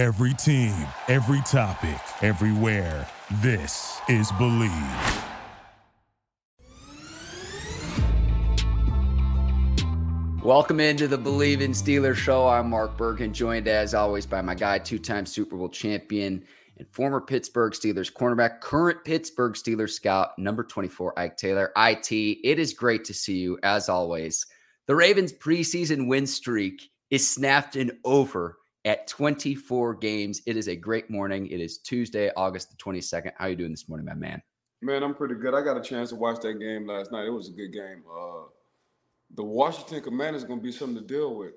Every team, every topic, everywhere. This is Bleav. Welcome into the Bleav in Steelers show. I'm Mark Bergin, joined as always by my guy, two time Super Bowl champion and former Pittsburgh Steelers cornerback, current Pittsburgh Steelers scout, number 24, Ike Taylor. IT, it is great to see you as always. The Ravens preseason win streak is snapped and over at 24 games. It is a great morning. It is Tuesday, August the 22nd. How are you doing this morning, my man? Man, I'm pretty good. I got a chance to watch that game last night. It was a good game. Uh, the Washington Commanders going to be something to deal with.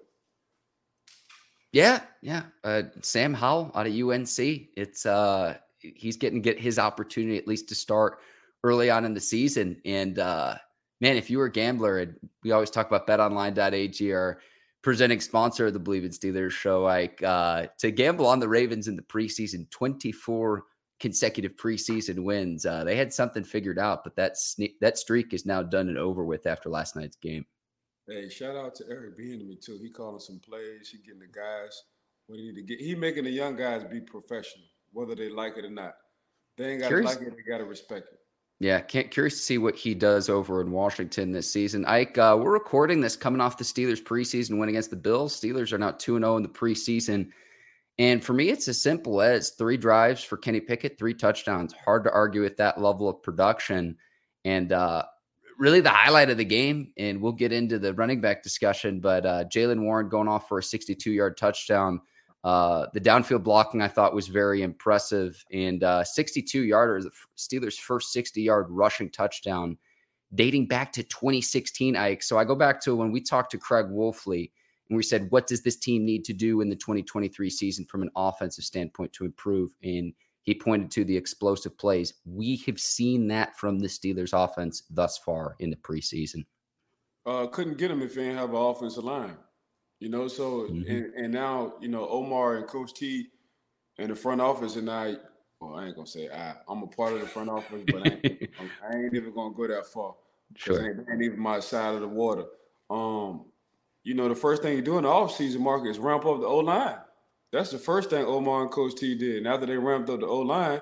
Yeah, yeah. Uh, Sam Howell out of UNC. It's uh, he's getting get his opportunity at least to start early on in the season. And uh, man, if you were a gambler, and we always talk about BetOnline.ag, our presenting sponsor of the Bleav in Steelers show, like uh, to gamble on the Ravens in the preseason, twenty four consecutive preseason wins. Uh, they had something figured out, but that sne- that streak is now done and over with after last night's game. Hey, shout out to Eric Bieniemy too. He calling some plays. He getting the guys what he need to get. He making the young guys be professional, whether they like it or not. They ain't got to like it. They got to respect it. Yeah, can't, curious to see what he does over in Washington this season. Ike, uh, we're recording this coming off the Steelers preseason win against the Bills. Steelers are now 2 0 in the preseason. And for me, it's as simple as three drives for Kenny Pickett, three touchdowns. Hard to argue with that level of production. And uh, really the highlight of the game, and we'll get into the running back discussion, but uh, Jaylen Warren going off for a 62 yard touchdown. Uh, the downfield blocking I thought was very impressive, and uh, 62 yarder, the Steelers' first 60 yard rushing touchdown, dating back to 2016. Ike. So I go back to when we talked to Craig Wolfley, and we said, "What does this team need to do in the 2023 season from an offensive standpoint to improve?" And he pointed to the explosive plays. We have seen that from the Steelers offense thus far in the preseason. Uh, couldn't get him if he didn't have an offensive line. You know, so mm-hmm. and, and now, you know, Omar and Coach T and the front office and I, well, I ain't gonna say I, I'm a part of the front office, but I ain't, I ain't even gonna go that far. Sure. Ain't, ain't even my side of the water. Um, you know, the first thing you do in the offseason market is ramp up the O line. That's the first thing Omar and Coach T did. And after they ramped up the O line,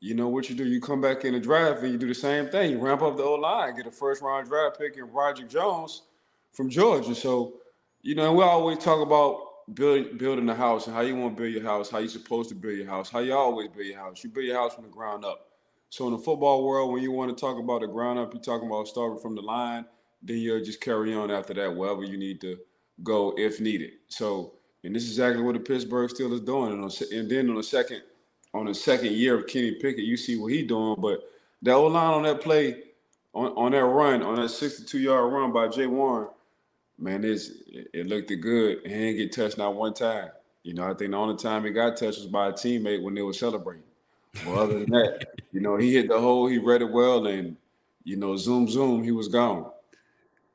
you know what you do? You come back in the draft and you do the same thing. You ramp up the O line, get a first round draft pick in Roger Jones from Georgia. So, you know, we always talk about build, building a house and how you want to build your house, how you're supposed to build your house, how you always build your house. You build your house from the ground up. So in the football world, when you want to talk about the ground up, you're talking about starting from the line, then you'll just carry on after that, wherever you need to go if needed. So and this is exactly what the Pittsburgh Steelers doing. And, on, and then on the second on the second year of Kenny Pickett, you see what he's doing. But that old line on that play, on, on that run, on that 62 yard run by Jay Warren, man, it's, it looked good. He didn't get touched not one time. You know, I think the only time he got touched was by a teammate when they were celebrating. Well, other than that, you know, he hit the hole, he read it well, and you know, zoom, zoom, he was gone.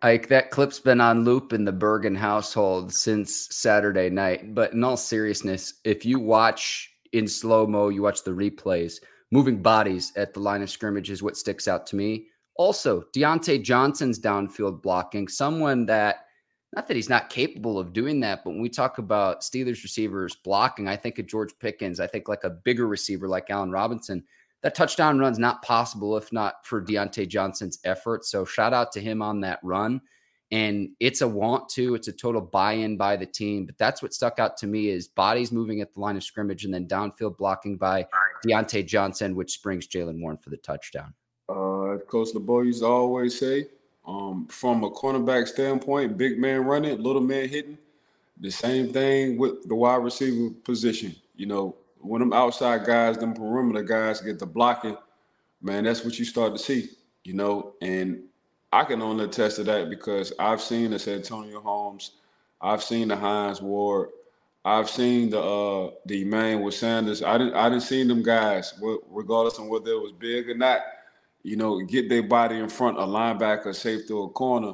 Ike, that clip's been on loop in the Bergin household since Saturday night. But in all seriousness, if you watch in slow mo, you watch the replays, moving bodies at the line of scrimmage is what sticks out to me. Also, Diontae Johnson's downfield blocking, someone that not that he's not capable of doing that, but when we talk about Steelers receivers blocking, I think of George Pickens. I think like a bigger receiver like Allen Robinson that touchdown run's not possible if not for Diontae Johnson's effort. So shout out to him on that run. And it's a want to, it's a total buy-in by the team. But that's what stuck out to me is bodies moving at the line of scrimmage and then downfield blocking by Diontae Johnson, which springs Jaylen Warren for the touchdown. Uh, Coach LeBeau used to always say, um, from a cornerback standpoint, big man running, little man hitting. The same thing with the wide receiver position. You know, when them outside guys, them perimeter guys get the blocking, man, that's what you start to see, you know. And I can only attest to that because I've seen the Santonio Holmes, I've seen the Hines Ward, I've seen the uh the Emmanuel Sanders. I didn't I didn't see them guys, regardless of whether it was big or not, you know, get their body in front a linebacker, safety, or corner.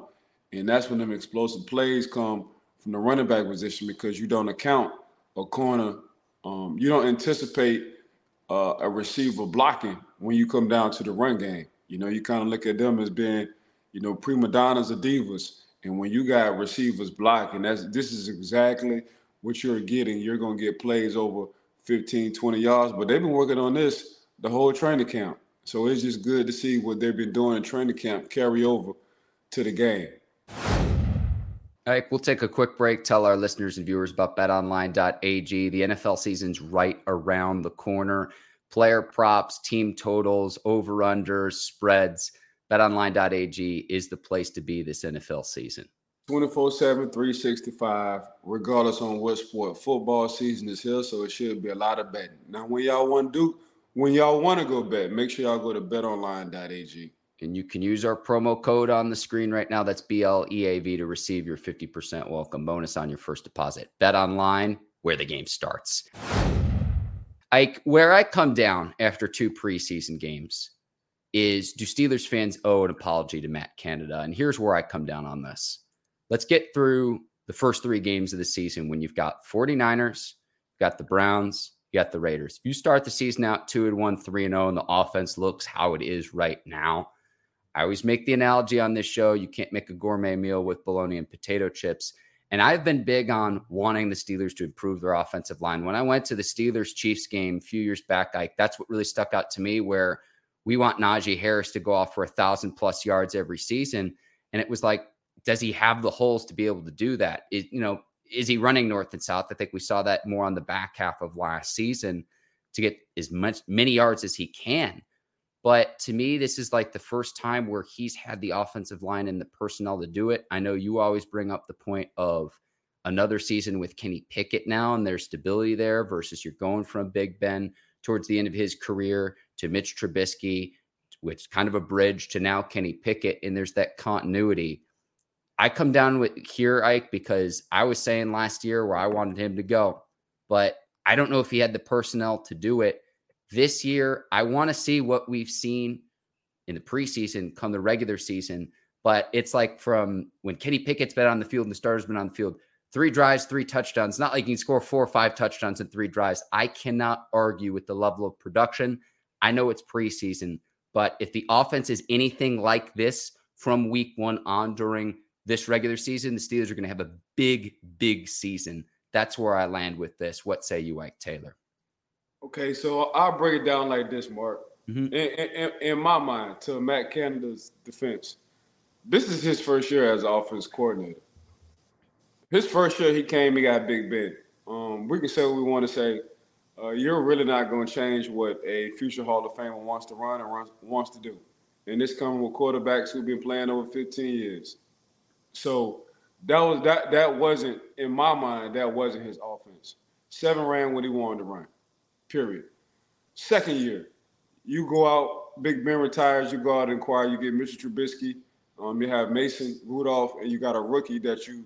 And that's when them explosive plays come from the running back position because you don't account a corner um, you don't anticipate uh, a receiver blocking when you come down to the run game. You know, you kind of look at them as being, you know, prima donnas or divas. And when you got receivers blocking, that's this is exactly what you're getting. You're going to get plays over 15, 20 yards. But they've been working on this the whole training camp. So it's just good to see what they've been doing in training camp carry over to the game. All right, we'll take a quick break. Tell our listeners and viewers about betonline.ag. The NFL season's right around the corner. Player props, team totals, over unders, spreads. BetOnline.ag is the place to be this NFL season. 24 7, 365, regardless on what sport. Football season is here, so it should be a lot of betting. Now, when y'all want to do, when y'all want to go bet, make sure y'all go to betonline.ag. And you can use our promo code on the screen right now. That's BLEAV to receive your 50% welcome bonus on your first deposit. Bet online where the game starts. Ike, where I come down after two preseason games is do Steelers fans owe an apology to Matt Canada? And here's where I come down on this. Let's get through the first three games of the season when you've got 49ers, got the Browns, you got the Raiders. If you start the season out 2 and 1, 3 and 0, and the offense looks how it is right now, I always make the analogy on this show you can't make a gourmet meal with bologna and potato chips. And I've been big on wanting the Steelers to improve their offensive line. When I went to the Steelers Chiefs game a few years back, I, that's what really stuck out to me, where we want Najee Harris to go off for a thousand plus yards every season. And it was like, does he have the holes to be able to do that? It, you know, is he running north and south? I think we saw that more on the back half of last season to get as much many yards as he can. But to me, this is like the first time where he's had the offensive line and the personnel to do it. I know you always bring up the point of another season with Kenny Pickett now, and there's stability there versus you're going from Big Ben towards the end of his career to Mitch Trubisky, which kind of a bridge to now Kenny Pickett, and there's that continuity. I come down with here, Ike, because I was saying last year where I wanted him to go, but I don't know if he had the personnel to do it. This year, I want to see what we've seen in the preseason come the regular season. But it's like from when Kenny Pickett's been on the field and the starters been on the field, three drives, three touchdowns. Not like you can score four or five touchdowns in three drives. I cannot argue with the level of production. I know it's preseason, but if the offense is anything like this from week one on during this regular season, the Steelers are going to have a big, big season. That's where I land with this. What say you, Ike Taylor? Okay, so I'll break it down like this, Mark. Mm-hmm. In, in, in, my mind, to Matt Canada's defense, this is his first year as offense coordinator. His first year, he came, he got Big Ben. Um, we can say what we want to say. Uh, you're really not going to change what a future Hall of Famer wants to run and runs, wants to do. And this coming with quarterbacks who've been playing over 15 years. So that was that that wasn't in my mind, that wasn't his offense. Seven ran what he wanted to run period. Second year, you go out, Big Ben retires, you go out and acquire, you get Mr. Trubisky, um, you have Mason Rudolph, and you got a rookie that you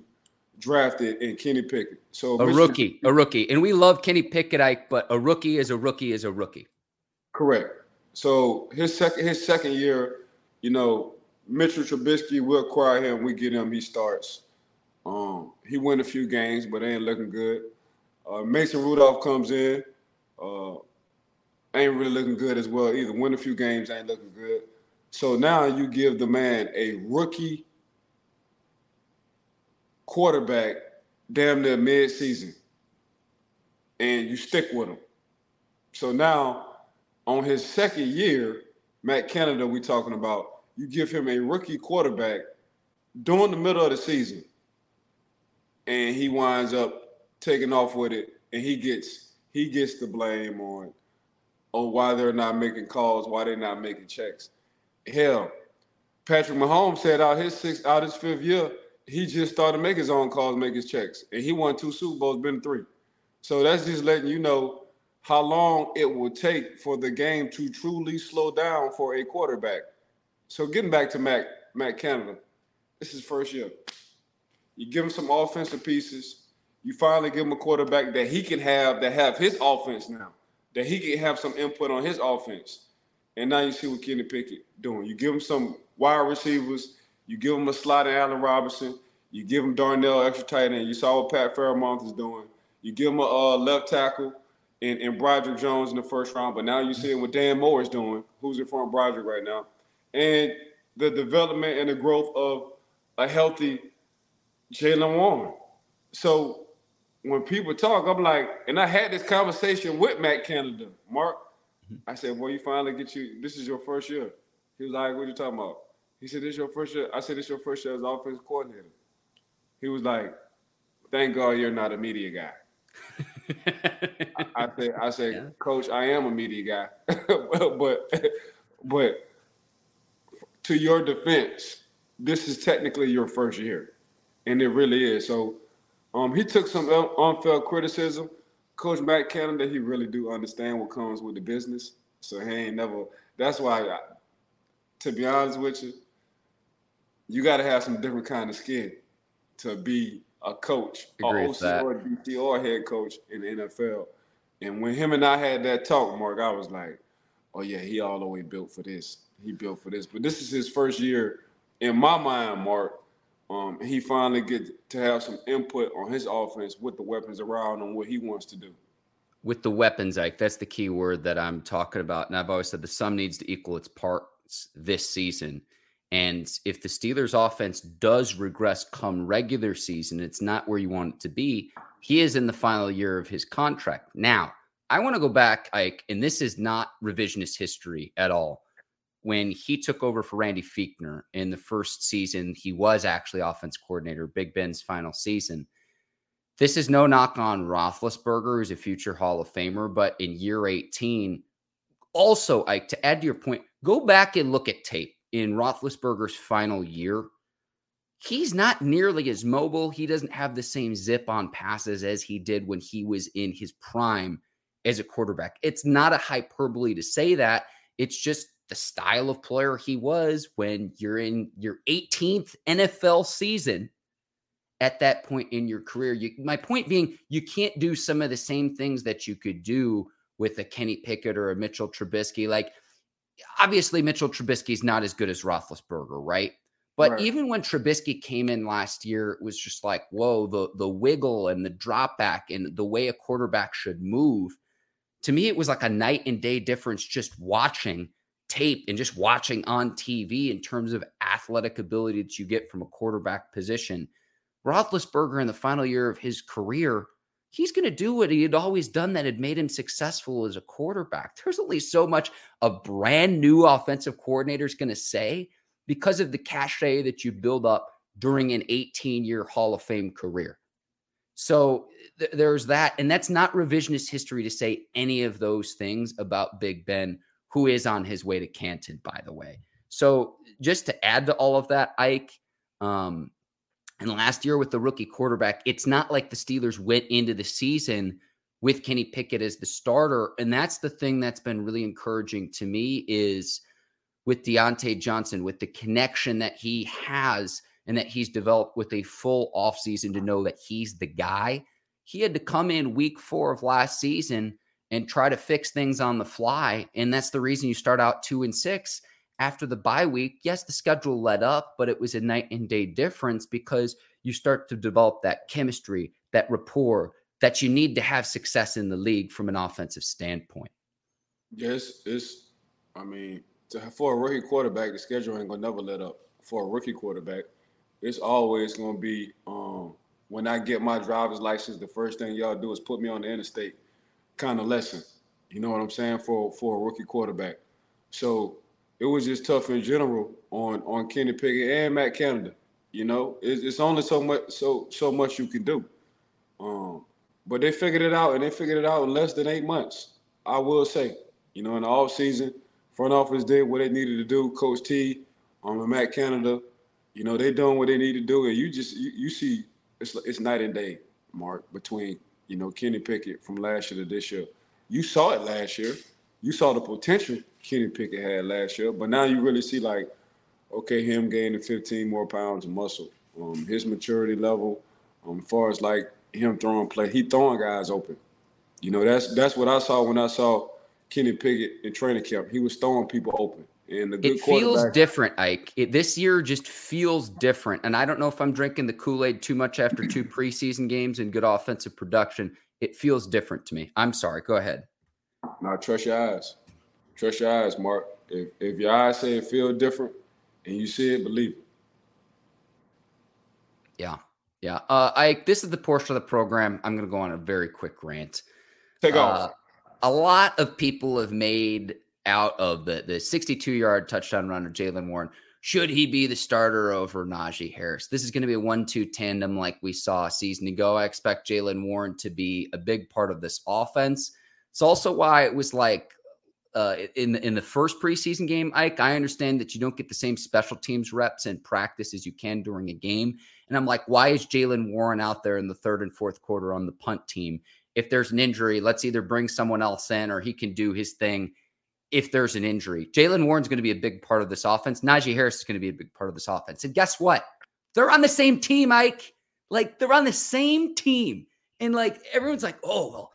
drafted in Kenny Pickett. So a Mr. rookie, a rookie, and we love Kenny Pickett, Ike, but a rookie is a rookie is a rookie. Correct. So his second his second year, you know, Mitchell Trubisky, we acquire him, we get him, he starts. Um, he win a few games, but ain't looking good. Uh, Mason Rudolph comes in. Uh, ain't really looking good as well either. Win a few games, ain't looking good. So now you give the man a rookie quarterback damn near mid-season, and you stick with him. So now on his second year, Matt Canada, we talking about, you give him a rookie quarterback during the middle of the season, and he winds up taking off with it, and he gets he gets the blame on on why they're not making calls, why they're not making checks. Hell, Patrick Mahomes said out his six out his fifth year, he just started making his own calls, make his checks, and he won two Super Bowls, been three. So that's just letting you know how long it will take for the game to truly slow down for a quarterback. So getting back to Matt Matt Canada, this is first year. You give him some offensive pieces you finally give him a quarterback that he can have that have his offense now, that he can have some input on his offense. And now you see what Kenny Pickett doing. You give him some wide receivers, you give him a slot in Allen Robinson, you give him Darnell extra tight end. You saw what Pat Freiermuth is doing. You give him a uh, left tackle and, in Broderick Jones in the first round, but now you see what Dan Moore is doing, who's in front of Broderick right now. And the development and the growth of a healthy Jaylen Warren. So when people talk, I'm like, and I had this conversation with Matt Canada, Mark. I said, "Boy, you finally get you. This is your first year." He was like, "What are you talking about?" He said, "This is your first year." I said, "This is your first year as offensive coordinator." He was like, "Thank God you're not a media guy." I, I said, "I said, yeah. Coach, I am a media guy, but but to your defense, this is technically your first year, and it really is." So, um, he took some unfair criticism. Coach Matt Canada, he really do understand what comes with the business. So he ain't never. That's why, I, to be honest with you, you got to have some different kind of skin to be a coach, a OC or a DC or head coach in the NFL. And when him and I had that talk, Mark, I was like, "Oh yeah, he all the way built for this. He built for this." But this is his first year, in my mind, Mark. Um, he finally get to have some input on his offense with the weapons around and what he wants to do. With the weapons, Ike, that's the key word that I'm talking about. And I've always said the sum needs to equal its parts this season. And if the Steelers offense does regress come regular season, it's not where you want it to be. He is in the final year of his contract. Now, I want to go back, Ike, and this is not revisionist history at all. When he took over for Randy Fichtner in the first season, he was actually offense coordinator, Big Ben's final season. This is no knock on Roethlisberger, who's a future Hall of Famer, but in year 18, also, Ike, to add to your point, go back and look at tape in Roethlisberger's final year, he's not nearly as mobile. He doesn't have the same zip on passes as he did when he was in his prime as a quarterback. It's not a hyperbole to say that. It's just the style of player he was when you're in your 18th NFL season at that point in your career. You, my point being, you can't do some of the same things that you could do with a Kenny Pickett or a Mitchell Trubisky. Like, obviously Mitchell Trubisky is not as good as Roethlisberger, right? But right. even when Trubisky came in last year, it was just like, whoa, the the wiggle and the drop back and the way a quarterback should move. To me, it was like a night and day difference just watching tape and just watching on TV in terms of athletic ability that you get from a quarterback position. Roethlisberger in the final year of his career he's going to do what he had always done that had made him successful as a quarterback. There's only so much a brand new offensive coordinator is going to say because of the cachet that you build up during an 18 year Hall of Fame career. So th- there's that. And that's not revisionist history to say any of those things about Big Ben, who is on his way to Canton, by the way. So just to add to all of that, Ike, um, and last year with the rookie quarterback, it's not like the Steelers went into the season with Kenny Pickett as the starter. And that's the thing that's been really encouraging to me is with Diontae Johnson, with the connection that he has and that he's developed with a full offseason to know that he's the guy. He had to come in week four of last season and try to fix things on the fly. And that's the reason you start out two and six after the bye week, yes, the schedule let up, but it was a night and day difference because you start to develop that chemistry, that rapport that you need to have success in the league from an offensive standpoint. Yes, it's, I mean, to, for a rookie quarterback, the schedule ain't gonna never let up. For a rookie quarterback, it's always gonna be um, when I get my driver's license, the first thing y'all do is put me on the interstate kind of lesson. You know what I'm saying? For for a rookie quarterback. So it was just tough in general on on Kenny Pickett and Matt Canada. You know, it's, it's only so much so so much you can do. Um, but they figured it out, and they figured it out in less than eight months. I will say, you know, in the off season, front office did what they needed to do. Coach T, um, Matt Canada, you know, they doing what they need to do, and you just you, you see it's it's night and day, Mark, between you know Kenny Pickett from last year to this year. You saw it last year. You saw the potential Kenny Pickett had last year. But now you really see like, okay, him gaining 15 more pounds of muscle. Um, his maturity level, um, as far as like him throwing play, he throwing guys open. You know, that's that's what I saw when I saw Kenny Pickett in training camp. He was throwing people open. And the good it feels different, Ike. It, this year just feels different. And I don't know if I'm drinking the Kool Aid too much after two preseason games and good offensive production. It feels different to me. I'm sorry. Go ahead. Now trust your eyes. Trust your eyes, Mark. If if your eyes say it feel different and you see it, believe it. Yeah. Yeah. Uh, I this is the portion of the program. I'm going to go on a very quick rant. Take uh, off. A lot of people have made out of the the 62 yard touchdown run Jaylen Warren. Should he be the starter over Najee Harris? This is going to be a one-two tandem like we saw a season ago. I expect Jaylen Warren to be a big part of this offense. It's also why it was like uh, in in the first preseason game, Ike. I understand that you don't get the same special teams reps in practice as you can during a game, and I'm like, why is Jaylen Warren out there in the third and fourth quarter on the punt team? If there's an injury, let's either bring someone else in or he can do his thing. If there's an injury, Jaylen Warren's going to be a big part of this offense. Najee Harris is going to be a big part of this offense. And guess what? They're on the same team, Ike. Like they're on the same team. And like everyone's like, oh, well,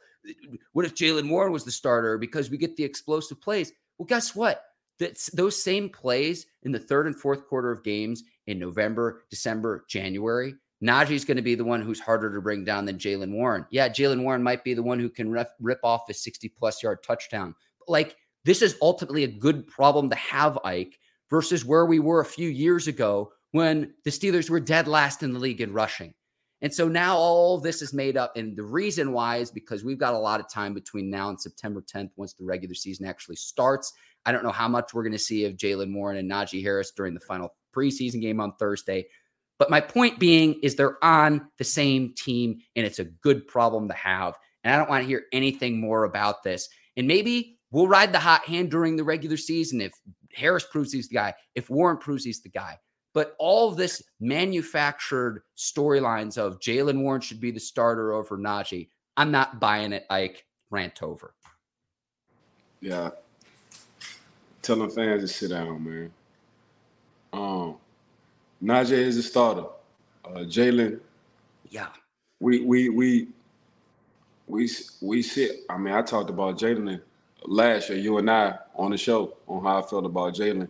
what if Jaylen Warren was the starter because we get the explosive plays? Well, guess what? That's those same plays in the third and fourth quarter of games in November, December, January. Najee's going to be the one who's harder to bring down than Jaylen Warren. Yeah, Jaylen Warren might be the one who can rip off a 60 plus yard touchdown. But like, this is ultimately a good problem to have, Ike, versus where we were a few years ago when the Steelers were dead last in the league in rushing. And so now all this is made up. And the reason why is because we've got a lot of time between now and September 10th once the regular season actually starts. I don't know how much we're going to see of Jaylen Warren and Najee Harris during the final preseason game on Thursday. But my point being is they're on the same team, and it's a good problem to have. And I don't want to hear anything more about this. And maybe we'll ride the hot hand during the regular season if Harris proves he's the guy, if Warren proves he's the guy. But all of this manufactured storylines of Jaylen Warren should be the starter over Najee, I'm not buying it, Ike. Rant over. Yeah. Telling fans to sit down, man. Um, Najee is the starter. Uh, Jaylen. Yeah. We we we we we sit. I mean, I talked about Jaylen last year. You and I on the show on how I felt about Jaylen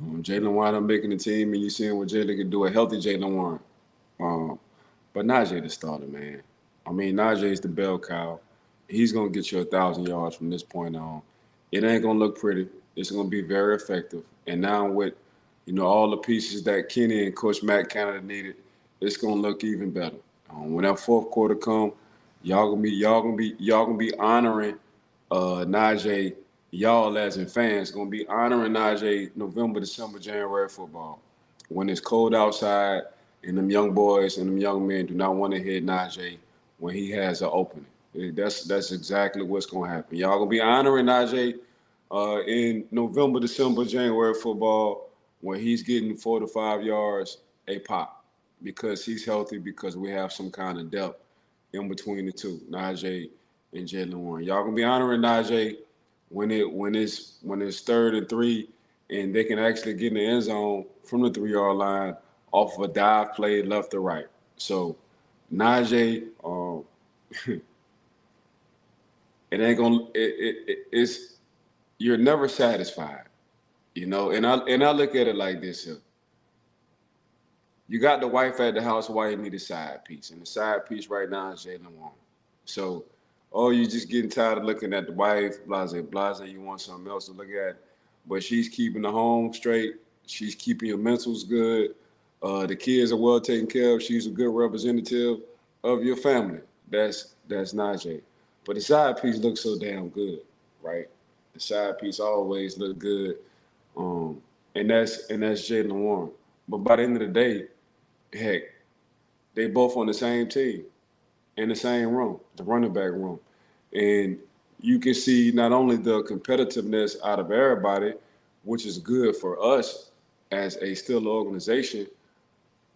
um, Jaylen wound up making the team, and you seeing what Jaylen can do. A healthy Jaylen Warren. Um, but Najee the starter, man. I mean, Najee is the bell cow. He's gonna get you a thousand yards from this point on. It ain't gonna look pretty. It's gonna be very effective. And now with you know all the pieces that Kenny and Coach Matt Canada needed, it's gonna look even better. Um, when that fourth quarter come, y'all gonna be y'all gonna be y'all gonna be honoring uh, Najee y'all as in fans gonna be honoring Najee November, December, January football when it's cold outside and them young boys and them young men do not want to hit Najee when he has an opening. That's that's exactly what's gonna happen. Y'all gonna be honoring Najee uh, in November, December, January football when he's getting four to five yards a pop because he's healthy because we have some kind of depth in between the two, Najee and Jaylen Warren. Y'all gonna be honoring Najee when it when it's when it's third and three and they can actually get in the end zone from the three yard line off of a dive play left or right. So Najee, um, it ain't gonna it, it, it, it's you're never satisfied, you know. And I and I look at it like this here. You got the wife at the house, why you need a side piece? And the side piece right now is Jaylen Warren. So oh, you're just getting tired of looking at the wife, blase, blase, you want something else to look at. But she's keeping the home straight. She's keeping your mentals good. Uh, the kids are well taken care of. She's a good representative of your family. That's that's Najee. But the side piece looks so damn good, right? The side piece always look good. Um, and that's and that's Jaylen Warren. But by the end of the day, heck, they both on the same team in the same room, the running back room. And you can see not only the competitiveness out of everybody, which is good for us as a still organization,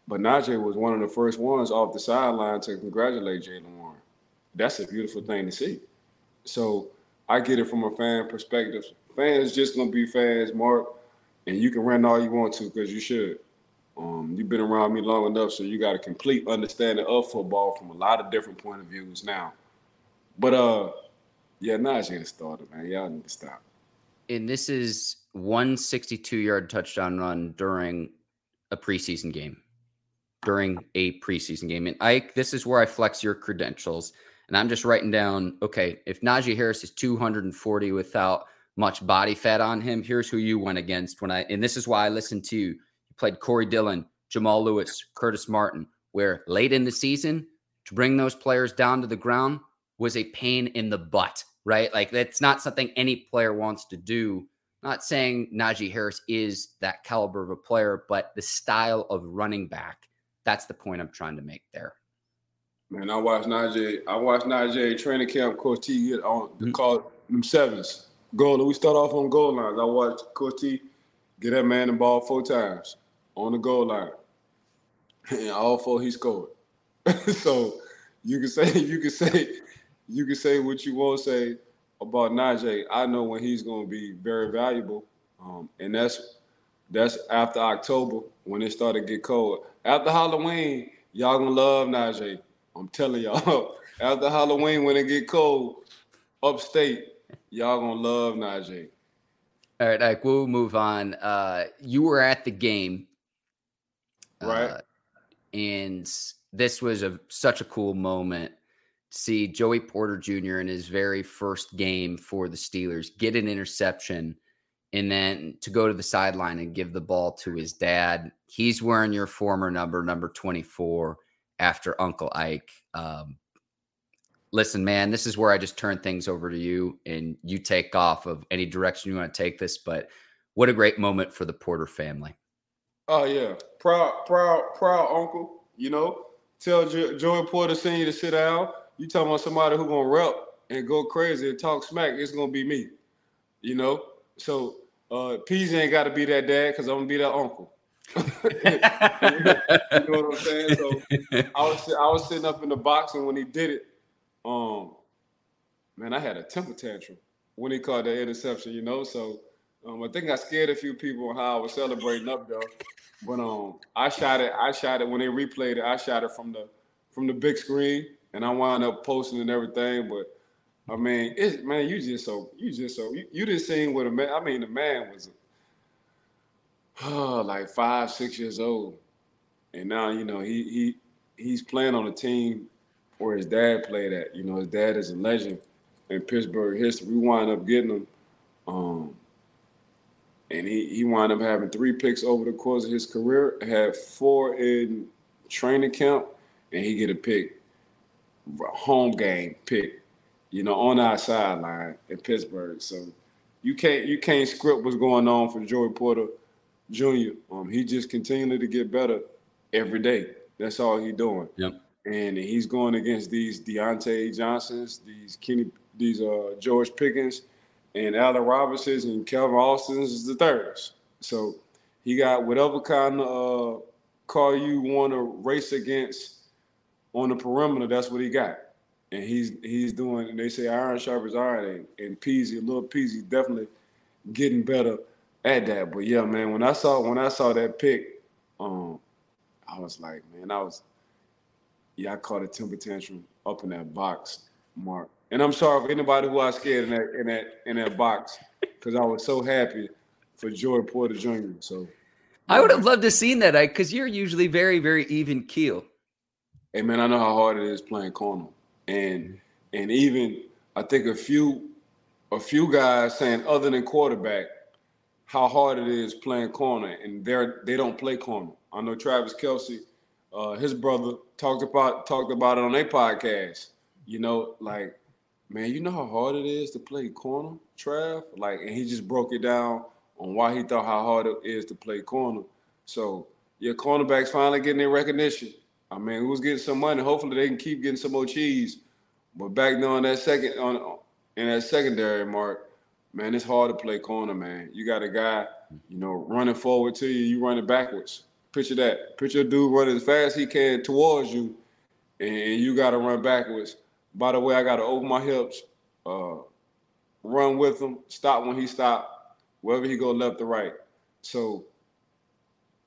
but Najee was one of the first ones off the sideline to congratulate Jaylen Warren. That's a beautiful thing to see. So I get it from a fan perspective. Fans just gonna be fans, Mark, and you can run all you want to because you should. Um, you've been around me long enough, so you got a complete understanding of football from a lot of different point of views now. But uh, yeah, Najee the starter, man. Y'all need to stop. And this is one 62 yard touchdown run during a preseason game. During a preseason game. And Ike, this is where I flex your credentials. And I'm just writing down, okay, if Najee Harris is 240 without much body fat on him, here's who you went against when I and this is why I listened to played Corey Dillon, Jamal Lewis, Curtis Martin, where late in the season to bring those players down to the ground was a pain in the butt, right? Like that's not something any player wants to do. Not saying Najee Harris is that caliber of a player, but the style of running back, that's the point I'm trying to make there. Man, I watched Najee. I watched Najee training camp. Coach T get on the mm-hmm. call them sevens. Goal. We start off on goal lines. I watched Coach T get that man the ball four times on the goal line, and all four he scored. so you can say you can say you can say what you want to say about Najee. I know when he's going to be very valuable, um, and that's that's after October when it started to get cold. After Halloween, y'all gonna love Najee. I'm telling y'all. after Halloween, when it get cold, upstate, y'all gonna love Najee. All right, Ike, we'll move on. Uh, you were at the game, right? Uh, and this was a such a cool moment to see Joey Porter Jr. in his very first game for the Steelers get an interception and then to go to the sideline and give the ball to his dad. He's wearing your former number, number 24, after Uncle Ike. Um, listen, man, this is where I just turn things over to you and you take off of any direction you want to take this. But what a great moment for the Porter family. Oh, yeah. Proud, proud, proud uncle, you know tell jo- Joey Porter Senior to sit down. You talking about somebody who gonna rep and go crazy and talk smack? It's gonna be me, you know. So uh, Peezy ain't got to be that dad because I'm gonna be that uncle. you know what I'm saying? So I was I was sitting up in the box and when he did it, um, man, I had a temper tantrum when he caught that interception. You know, so um, I think I scared a few people how I was celebrating up though. But um, I shot it. I shot it when they replayed it. I shot it from the from the big screen, and I wound up posting and everything. But I mean, it's man, you just so you just so you, you just seen what a man. I mean, the man was like five, six years old, and now you know he he he's playing on a team where his dad played at. You know, his dad is a legend in Pittsburgh history. We wind up getting him. Um, and he he wound up having three picks over the course of his career. Had four in training camp, and he get a pick, home game pick, you know, on our sideline in Pittsburgh. So you can't you can't script what's going on for Joey Porter Jr. Um, he just continued to get better every day. That's all he's doing. Yep. And he's going against these Diontae Johnsons, these Kenny, these uh George Pickens and Allen Robinson's and Calvin Austin's is the thirds. So he got whatever kind of uh, car you want to race against on the perimeter. That's what he got, and he's he's doing. And they say iron sharpens iron, and, and Peezy, little Peezy, definitely getting better at that. But yeah, man, when I saw when I saw that pick, um, I was like, man, I was, yeah, I caught a temper tantrum up in that box, Mark. And I'm sorry for anybody who I scared in that in that in that box because I was so happy for Joey Porter Jr. So I would have loved to seen that because you're usually very very even keel. Hey man, I know how hard it is playing corner, and and even I think a few a few guys saying other than quarterback how hard it is playing corner, and they're they don't play corner. I know Travis Kelce, uh, his brother talked about talked about it on their podcast. You know, like man, you know how hard it is to play corner, Trav? Like, and he just broke it down on why he thought how hard it is to play corner. So, your cornerbacks finally getting their recognition. I mean, who's getting some money? Hopefully, they can keep getting some more cheese. But back on that second, on in that secondary mark, man, it's hard to play corner, man. You got a guy, you know, running forward to you, you running backwards. Picture that. Picture a dude running as fast as he can towards you, and you got to run backwards by the way, I got to open my hips, uh, run with him, stop when he stop, wherever he go left or right. So,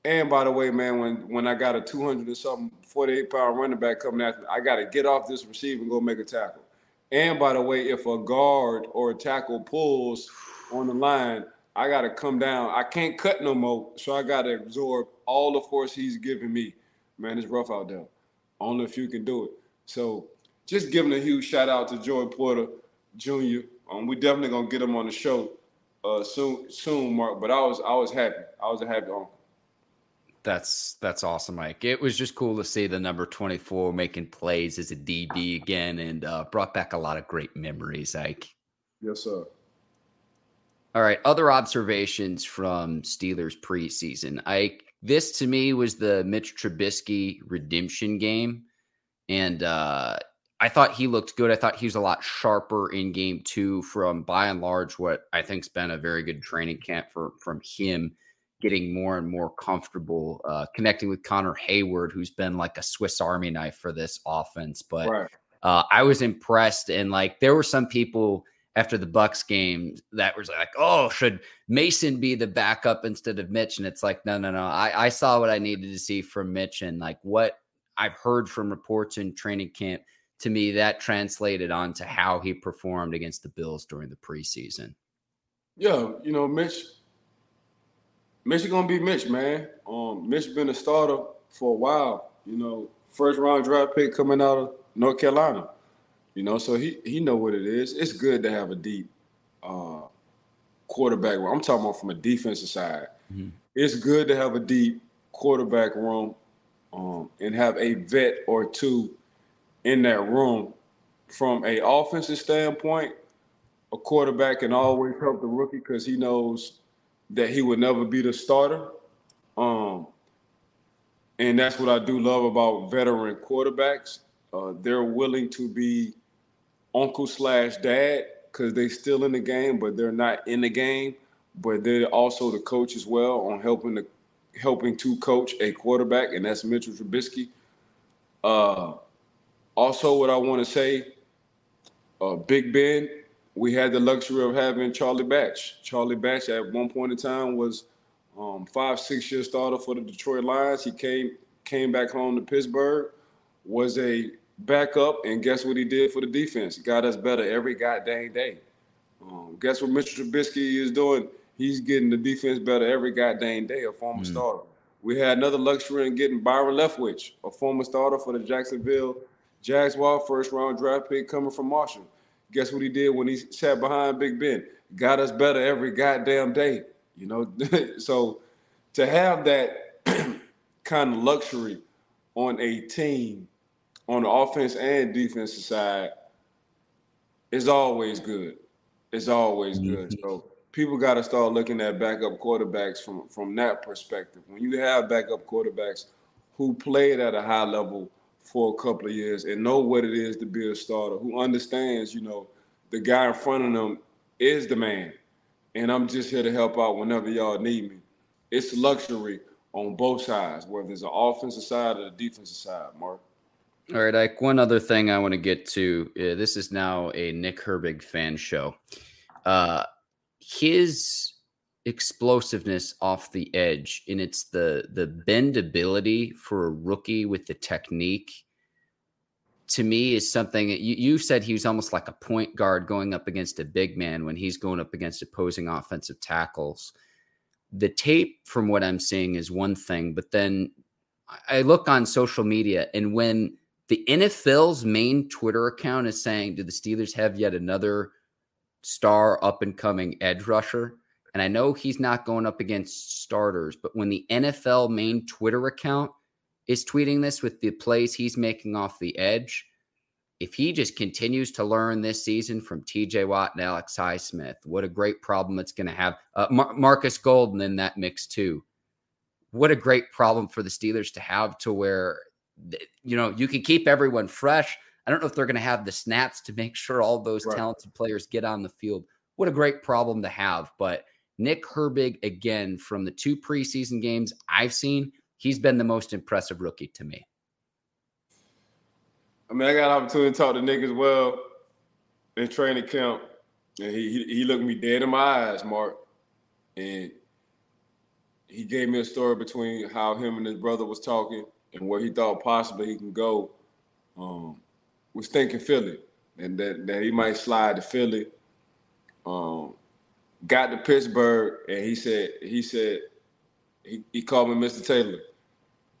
and by the way, man, when when I got a 200 or something, 48 pound running back coming after me, I got to get off this receiver and go make a tackle. And by the way, if a guard or a tackle pulls on the line, I got to come down. I can't cut no more, so I got to absorb all the force he's giving me. Man, it's rough out there. Only if you can do it. So just giving a huge shout out to Joey Porter Jr. Um, we definitely gonna get him on the show uh, soon, soon, Mark. But I was I was happy. I was a happy uncle. That's that's awesome, Mike. It was just cool to see the number 24 making plays as a DB again and uh, brought back a lot of great memories, Ike. Yes, sir. All right, other observations from Steelers preseason. I this to me was the Mitch Trubisky redemption game, and uh, I thought he looked good. I thought he was a lot sharper in game two from by and large what I think's been a very good training camp for from him getting more and more comfortable uh, connecting with Connor Heyward, who's been like a Swiss Army knife for this offense. But right. uh, I was impressed, and like there were some people after the Bucks game that was like, "Oh, should Mason be the backup instead of Mitch?" And it's like, no, no, no. I, I saw what I needed to see from Mitch, and like what I've heard from reports in training camp. To me, that translated onto how he performed against the Bills during the preseason. Yeah, you know, Mitch Mitch is gonna be Mitch, man. Um, Mitch been a starter for a while. You know, first round draft pick coming out of North Carolina. You know, so he he know what it is. It's good to have a deep uh, quarterback. I'm talking about from a defensive side. Mm-hmm. It's good to have a deep quarterback room um, and have a vet or two in that room. From a offensive standpoint, a quarterback can always help the rookie because he knows that he would never be the starter. Um, and that's what I do love about veteran quarterbacks. Uh, they're willing to be uncle slash dad because they're still in the game, but they're not in the game. But they're also the coach as well on helping the helping to coach a quarterback, and that's Mitchell Trubisky. Uh, also, what I want to say, uh, Big Ben we had the luxury of having Charlie Batch. Charlie Batch at one point in time was um, five, six year starter for the Detroit Lions. He came came back home to Pittsburgh, was a backup, and guess what he did for the defense? He got us better every goddamn day. Um, guess what Mr. Trubisky is doing? He's getting the defense better every goddamn day, a former mm. starter. We had another luxury in getting Byron Leftwich, a former starter for the Jacksonville Jaguars, first round draft pick coming from Marshall. Guess what he did when he sat behind Big Ben? Got us better every goddamn day. You know, so to have that kind of luxury on a team on the offense and defensive side is always good. It's always good. Mm-hmm. So people got to start looking at backup quarterbacks from from that perspective. When you have backup quarterbacks who played at a high level for a couple of years and know what it is to be a starter, who understands, you know, the guy in front of them is the man. And I'm just here to help out whenever y'all need me. It's luxury on both sides, whether it's the offensive side or the defensive side, Mark. All right, Ike. One other thing I want to get to. Uh, this is now a Nick Herbig fan show. Uh, his explosiveness off the edge and it's the the bendability for a rookie with the technique to me is something you, you said he was almost like a point guard going up against a big man when he's going up against opposing offensive tackles. The tape from what i'm seeing is one thing but then i look on social media and when the nfl's main twitter account is saying do the steelers have yet another star up and coming edge rusher and I know he's not going up against starters, but when the NFL main Twitter account is tweeting this with the plays he's making off the edge, if he just continues to learn this season from TJ Watt and Alex Highsmith, what a great problem it's going to have. Uh, Mar- Marcus Golden in that mix, too. What a great problem for the Steelers to have to where, you know, you can keep everyone fresh. I don't know if they're going to have the snaps to make sure all those right. talented players get on the field. What a great problem to have. But Nick Herbig, again, from the two preseason games I've seen, he's been the most impressive rookie to me. I mean, I got an opportunity to talk to Nick as well in training camp, and he, he, he looked me dead in my eyes, Mark, and he gave me a story between how him and his brother was talking and where he thought possibly he can go. Um, was thinking Philly, and that, that he might slide to Philly. Um, got to Pittsburgh and he said he said he, he called me Mr. Taylor.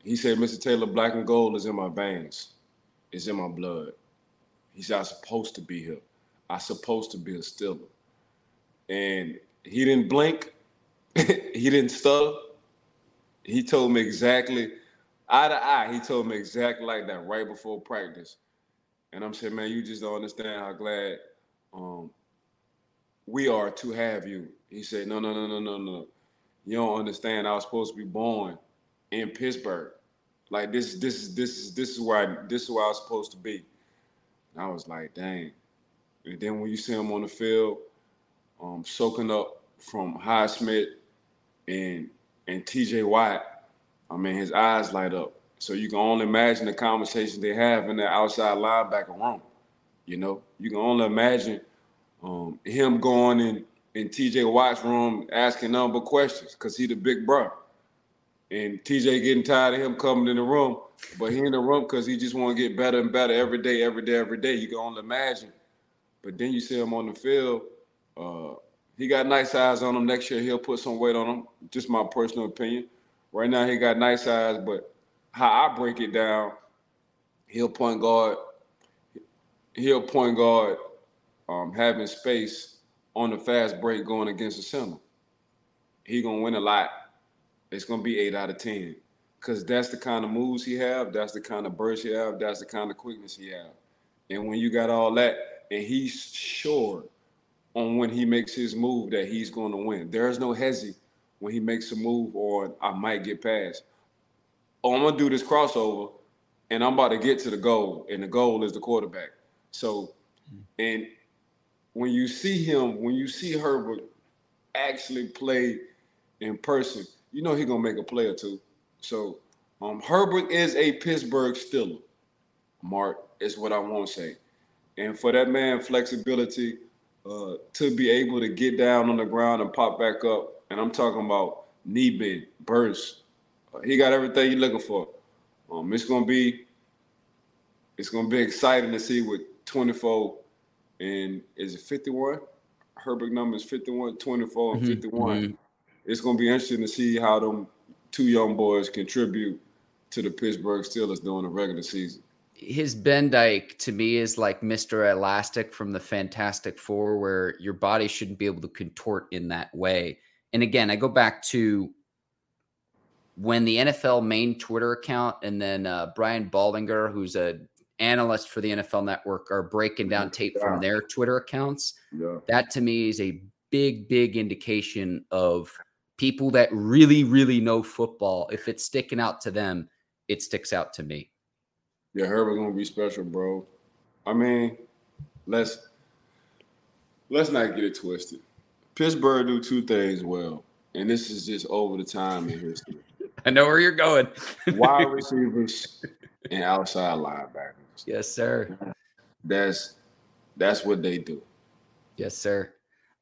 He said, Mr. Taylor, black and gold is in my veins. It's in my blood. He said, I'm supposed to be here. I'm supposed to be a Steeler. And he didn't blink. he didn't stutter. He told me exactly, eye to eye, he told me exactly like that right before practice. And I'm saying, man, you just don't understand how glad um, we are to have you. He said, no, no, no, no, no, no. You don't understand. I was supposed to be born in Pittsburgh. Like this, this is this is this is where I this is where I was supposed to be. And I was like, dang. And then when you see him on the field, um, soaking up from Highsmith and and TJ Watt, I mean, his eyes light up. So you can only imagine the conversation they have in the outside linebacker room. You know, you can only imagine um, him going in in TJ Watt's room asking number questions because he the big brother. And TJ getting tired of him coming in the room, but he in the room because he just want to get better and better every day, every day, every day. You can only imagine. But then you see him on the field. Uh, he got nice eyes on him. Next year he'll put some weight on him. Just my personal opinion. Right now he got nice eyes, but how I break it down, he'll point guard. He'll point guard, um, having space on the fast break going against the center. He gonna win a lot it's gonna be eight out of ten. Cause that's the kind of moves he have, that's the kind of burst he have, that's the kind of quickness he have. And when you got all that, and he's sure on when he makes his move that he's gonna win. There's no hesi when he makes a move or I might get past. Oh, I'm gonna do this crossover and I'm about to get to the goal, and the goal is the quarterback. So, and when you see him, when you see Herbig actually play in person, you know he's gonna make a play or two. So um, Herbig is a Pittsburgh Steeler. Mark is what I want to say. And for that man, flexibility uh, to be able to get down on the ground and pop back up, and I'm talking about knee bend, burst. Uh, he got everything you're looking for. Um, it's gonna be it's gonna be exciting to see with 24 and is it 51? Herbig number is 51, 24, and mm-hmm. 51. Mm-hmm it's going to be interesting to see how them two young boys contribute to the Pittsburgh Steelers during the regular season. His Ben Dyke to me is like Mr. Elastic from the Fantastic Four, where your body shouldn't be able to contort in that way. And again, I go back to when the NFL main Twitter account and then uh, Brian Baldinger, who's a analyst for the NFL Network, are breaking down tape yeah. from their Twitter accounts. Yeah. That to me is a big, big indication of people that really, really know football, if it's sticking out to them, it sticks out to me. Yeah, Herbig gonna be special, bro. I mean, let's let's not get it twisted. Pittsburgh do two things well, and this is just over the time in history. I know where you're going. Wide receivers and outside linebackers. Yes, sir. That's that's what they do. Yes, sir.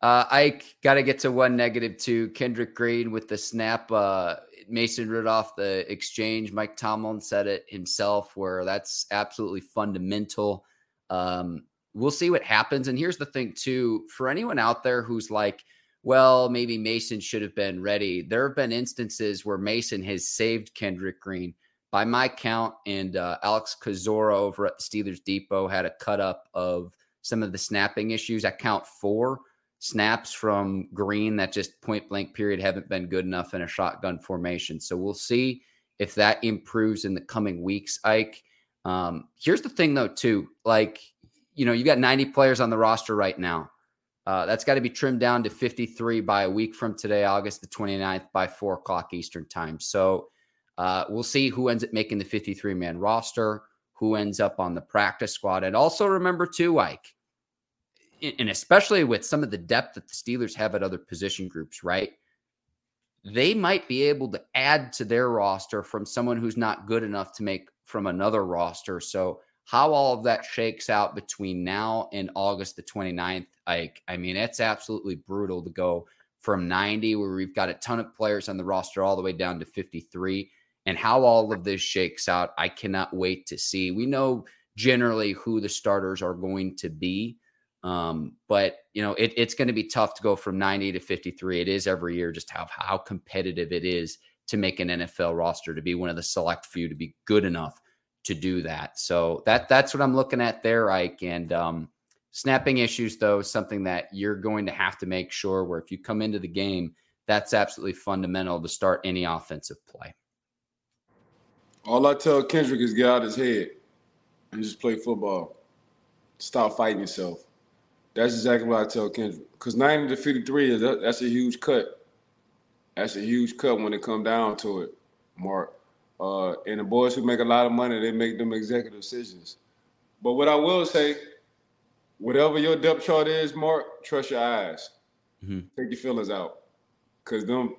Uh, Ike got to get to one negative two. Kendrick Green with the snap. Uh, Mason Rudolph, the exchange. Mike Tomlin said it himself, where that's absolutely fundamental. Um, we'll see what happens. And here's the thing, too, for anyone out there who's like, well, maybe Mason should have been ready. There have been instances where Mason has saved Kendrick Green. By my count, and uh, Alex Kozora over at the Steelers Depot had a cut up of some of the snapping issues. I count four snaps from Green that just point blank period haven't been good enough in a shotgun formation. So we'll see if that improves in the coming weeks, Ike. Um, here's the thing though, too. Like, you know, you got 90 players on the roster right now. Uh, that's got to be trimmed down to 53 by a week from today, August the 29th, by four o'clock Eastern time. So uh, we'll see who ends up making the 53 man roster, who ends up on the practice squad. And also remember, too, Ike, and especially with some of the depth that the Steelers have at other position groups, right? They might be able to add to their roster from someone who's not good enough to make from another roster. So, how all of that shakes out between now and August the 29th, Ike, I mean, it's absolutely brutal to go from 90, where we've got a ton of players on the roster, all the way down to 53. And how all of this shakes out, I cannot wait to see. We know generally who the starters are going to be. Um, but you know, it, it's going to be tough to go from 90 to 53. It is every year, just how how competitive it is to make an NFL roster to be one of the select few to be good enough to do that. So that that's what I'm looking at there, Ike. And um, snapping issues, though, something that you're going to have to make sure where if you come into the game, that's absolutely fundamental to start any offensive play. All I tell Kendrick is get out his head and just play football. Stop fighting yourself. That's exactly what I tell Kendrick. Because 90 to 53 is that's a huge cut. That's a huge cut when it come down to it, Mark. Uh, and the boys who make a lot of money, they make them executive decisions. But what I will say, whatever your depth chart is, Mark, trust your eyes. Mm-hmm. Take your feelings out. Cause them,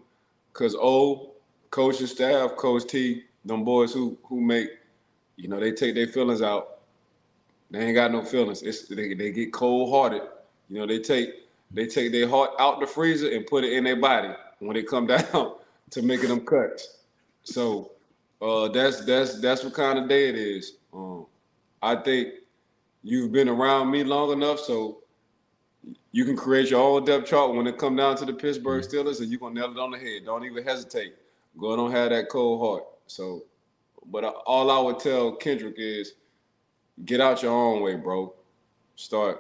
cause O, coach and staff, coach T, them boys who who make, you know, they take their feelings out. They ain't got no feelings. It's they, they get cold hearted. You know, they take they take their heart out the freezer and put it in their body when they come down to making them cuts. So uh, that's that's that's what kind of day it is. Um, I think you've been around me long enough, so you can create your own depth chart when it come down to the Pittsburgh mm-hmm. Steelers, and you're gonna nail it on the head. Don't even hesitate. Go on, have that cold heart. So, but all I would tell Kendrick is, get out your own way, bro. Start,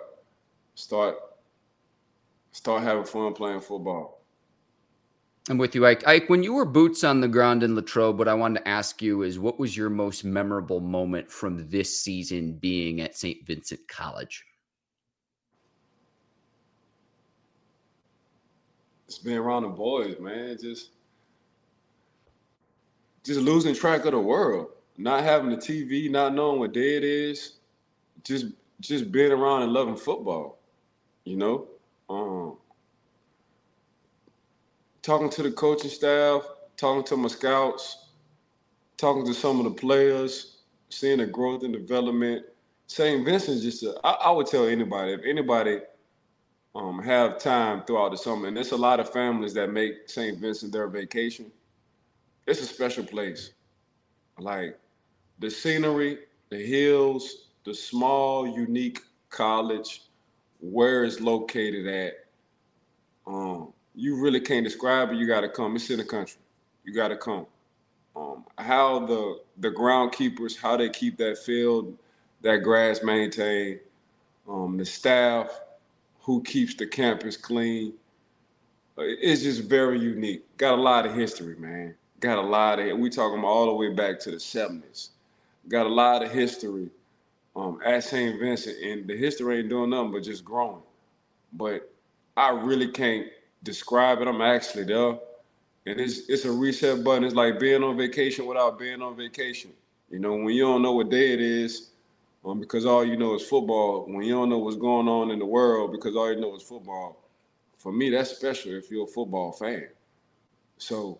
start, start having fun playing football. I'm with you, Ike. Ike, when you were boots on the ground in Latrobe, what I wanted to ask you is what was your most memorable moment from this season being at St. Vincent College? It's being around the boys, man. Just just losing track of the world. Not having the TV, not knowing what day it is. Just just being around and loving football. You know? Um talking to the coaching staff, talking to my scouts, talking to some of the players, seeing the growth and development. St. Vincent's just, a, I, I would tell anybody, if anybody um, have time throughout the summer, and there's a lot of families that make St. Vincent their vacation, it's a special place. Like the scenery, the hills, the small, unique college, where it's located at. Um, you really can't describe it. You got to come. It's in the country. You got to come. Um, how the the groundkeepers, how they keep that field, that grass maintained, um, the staff, who keeps the campus clean. Uh, it's just very unique. Got a lot of history, man. Got a lot of. We talking all the way back to the seventies. Got a lot of history um, at St. Vincent, and the history ain't doing nothing but just growing. But I really can't describe it. I'm actually there. And it's it's a reset button. It's like being on vacation without being on vacation. You know, when you don't know what day it is, um, because all you know is football. When you don't know what's going on in the world, because all you know is football. For me, that's special if you're a football fan. So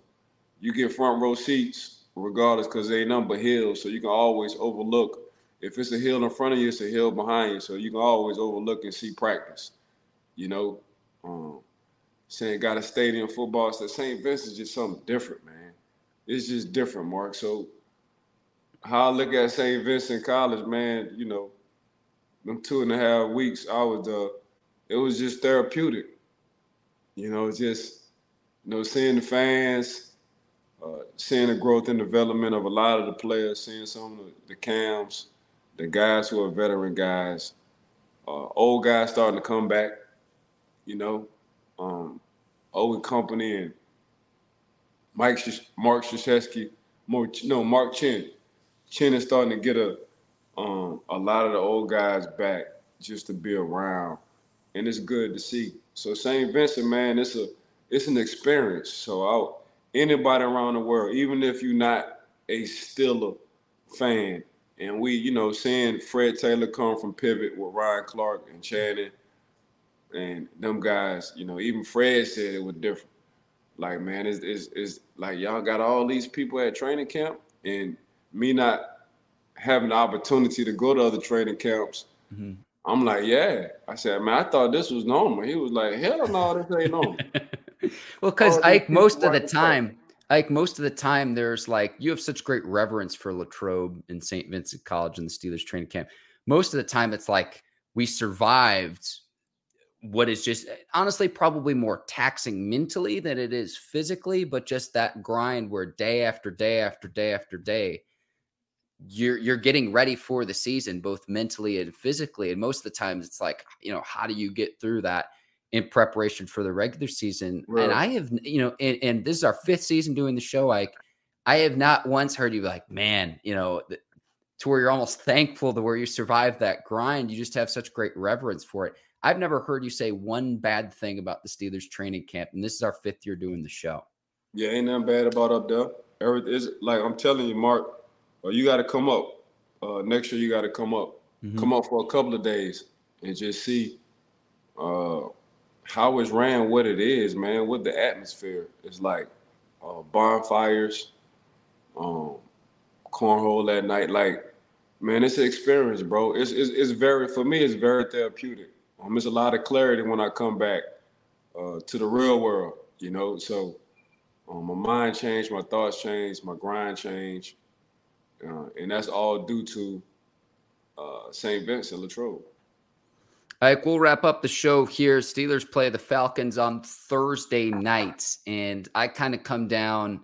you get front row seats regardless, because they ain't nothing but hills. So you can always overlook. If it's a hill in front of you, it's a hill behind you. So you can always overlook and see practice. You know, um, saying got a stadium football. So St. Vincent's just something different, man. It's just different, Mark. So how I look at St. Vincent College, man, you know, them two and a half weeks, I was uh it was just therapeutic. You know, just you know, seeing the fans, uh, seeing the growth and development of a lot of the players, seeing some of the, the cams, the guys who are veteran guys, uh, old guys starting to come back, you know, um, Owen Company and Mike Sh- Mark Krzyzewski, more no Mark Chinn. Chinn is starting to get a um, a lot of the old guys back just to be around, and it's good to see. So St. Vincent, man, it's a it's an experience. So I, anybody around the world, even if you're not a Stiller fan, and we, you know, seeing Fred Taylor come from Pivot with Ryan Clark and Channing and them guys, you know, even Fred said it was different. Like, man, it's, it's, it's like y'all got all these people at training camp, and me not having the opportunity to go to other training camps. Mm-hmm. I'm like, yeah. I said, man, I thought this was normal. He was like, hell no, this ain't normal. well, because Ike, most of the time, Ike, most of the time, there's like you have such great reverence for Latrobe and St. Vincent College and the Steelers training camp. Most of the time, it's like we survived what is just honestly probably more taxing mentally than it is physically, but just that grind where day after day after day after day, you're you're getting ready for the season both mentally and physically. And most of the times it's like, you know, how do you get through that? In preparation for the regular season. Right. And I have, you know, and, and, this is our fifth season doing the show. Like, I have not once heard you like, man, you know, to where you're almost thankful to where you survived that grind. You just have such great reverence for it. I've never heard you say one bad thing about the Steelers training camp, and this is our fifth year doing the show. Yeah, ain't nothing bad about up there. Everything is like I'm telling you, Mark. Well, you got to come up uh, next year. You got to come up, mm-hmm. come up for a couple of days and just see uh, how it's ran. What it is, man. What the atmosphere is like. Uh, bonfires, um, cornhole that night. Like, man, it's an experience, bro. It's, it's, it's very for me. It's very therapeutic. Um, it's a lot of clarity when I come back uh, to the real world. You know, so um, my mind changed, my thoughts changed, my grind changed, uh, and that's all due to uh, St. Vincent Latrobe. All right, we'll wrap up the show here. Steelers play the Falcons on Thursday nights, and I kind of come down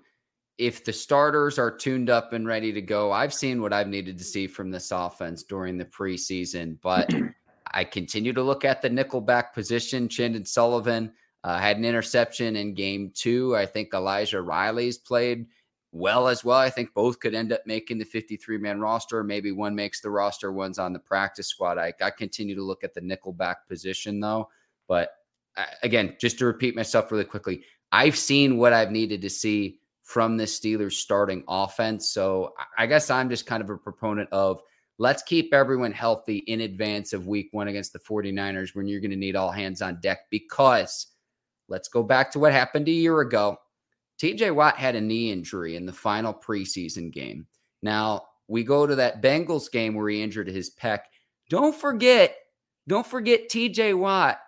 if the starters are tuned up and ready to go. I've seen what I've needed to see from this offense during the preseason, but I continue to look at the nickelback position. Chandon Sullivan uh, had an interception in game two. I think Elijah Riley's played well as well. I think both could end up making the 53 man roster. Maybe one makes the roster, one's on the practice squad. I, I continue to look at the nickelback position though. But uh, again, just to repeat myself really quickly, I've seen what I've needed to see from this Steelers starting offense. So I guess I'm just kind of a proponent of let's keep everyone healthy in advance of week one against the 49ers when you're going to need all hands on deck because let's go back to what happened a year ago. TJ Watt had a knee injury in the final preseason game. Now, we go to that Bengals game where he injured his pec. Don't forget, don't forget TJ Watt.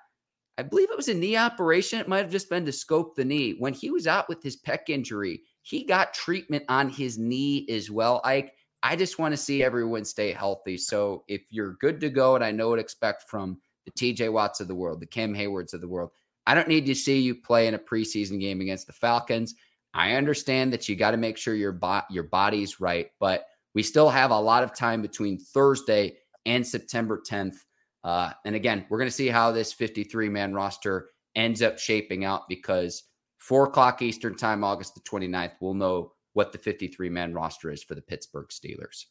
I believe it was a knee operation. It might have just been to scope the knee. When he was out with his pec injury, he got treatment on his knee as well. Ike, I just want to see everyone stay healthy. So if you're good to go, and I know what to expect from the TJ Watts of the world, the Cam Haywards of the world, I don't need to see you play in a preseason game against the Falcons. I understand that you got to make sure your bo- your body's right, but we still have a lot of time between Thursday and September 10th. Uh, and again, we're going to see how this 53 man roster ends up shaping out because four o'clock Eastern time, August the 29th, we'll know what the 53 man roster is for the Pittsburgh Steelers.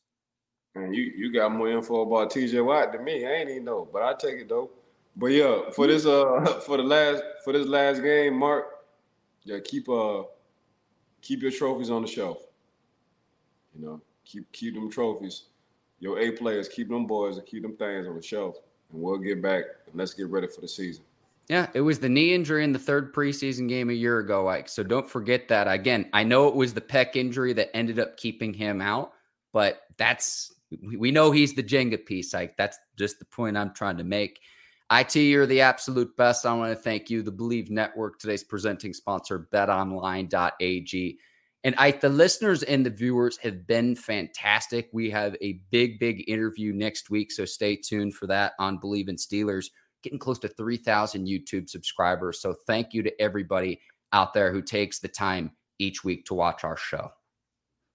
Man, you you got more info about TJ Watt than me. I ain't even know, but I take it though. But yeah, for this uh for the last for this last game, Mark, yeah, keep uh keep your trophies on the shelf. You know, keep keep them trophies. Your A players, keep them boys and keep them things on the shelf. And we'll get back and let's get ready for the season. Yeah, it was the knee injury in the third preseason game a year ago, Ike. So don't forget that. Again, I know it was the pec injury that ended up keeping him out, but that's we know he's the Jenga piece, Ike. That's just the point I'm trying to make. IT, you're the absolute best. I want to thank you, the Bleav Network, today's presenting sponsor, betonline.ag. And I, the listeners and the viewers have been fantastic. We have a big, big interview next week. So stay tuned for that on Bleav in Steelers, getting close to 3,000 YouTube subscribers. So thank you to everybody out there who takes the time each week to watch our show.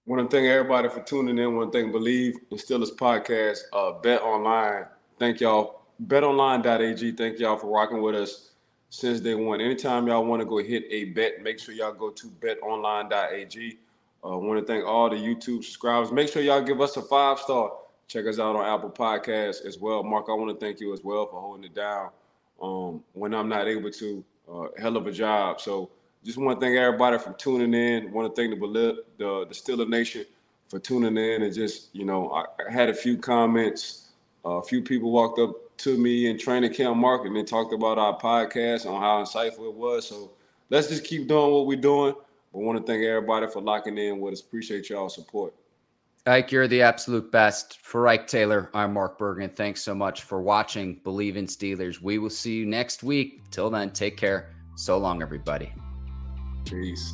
Want to thank everybody for tuning in. To thank Bleav in Steelers podcast, uh, Bet Online. Thank y'all betonline.ag. Thank y'all for rocking with us since day one. Anytime y'all want to go hit a bet, make sure y'all go to betonline.ag. I uh, want to thank all the YouTube subscribers. Make sure y'all give us a five star. Check us out on Apple Podcasts as well. Mark, I want to thank you as well for holding it down um, when I'm not able to. Uh, hell of a job. So just want to thank everybody for tuning in. Want to thank the the, Steeler Nation for tuning in and just you know I, I had a few comments. Uh, a few people walked up to me in training camp marketing and talked about our podcast on how insightful it was. So let's just keep doing what we're doing. I want to thank everybody for locking in with us. Appreciate y'all support. Ike, you're the absolute best. For Ike Taylor, I'm Mark Bergin. Thanks so much for watching Bleav in Steelers. We will see you next week. Till then, take care. So long, everybody. Peace.